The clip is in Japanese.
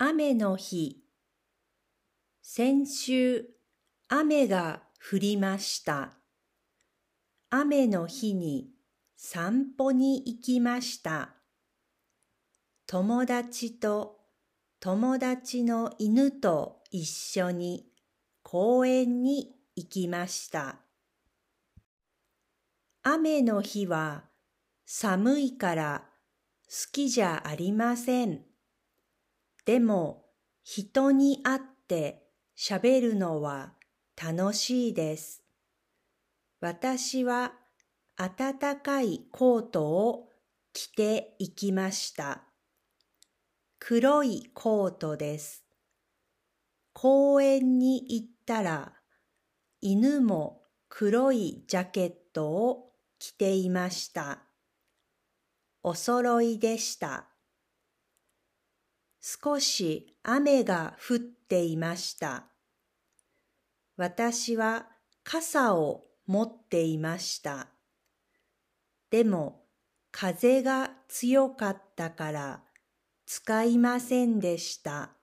雨の日。先週雨が降りました。雨の日に散歩に行きました。友達と友達の犬と一緒に公園に行きました。雨の日は寒いから好きじゃありません。でも人に会って喋るのは楽しいです。私は暖かいコートを着て行きました。黒いコートです。公園に行ったら犬も黒いジャケットを着ていました。お揃いでした。少し雨が降っていました。私は傘を持っていました。でも風が強かったから使いませんでした。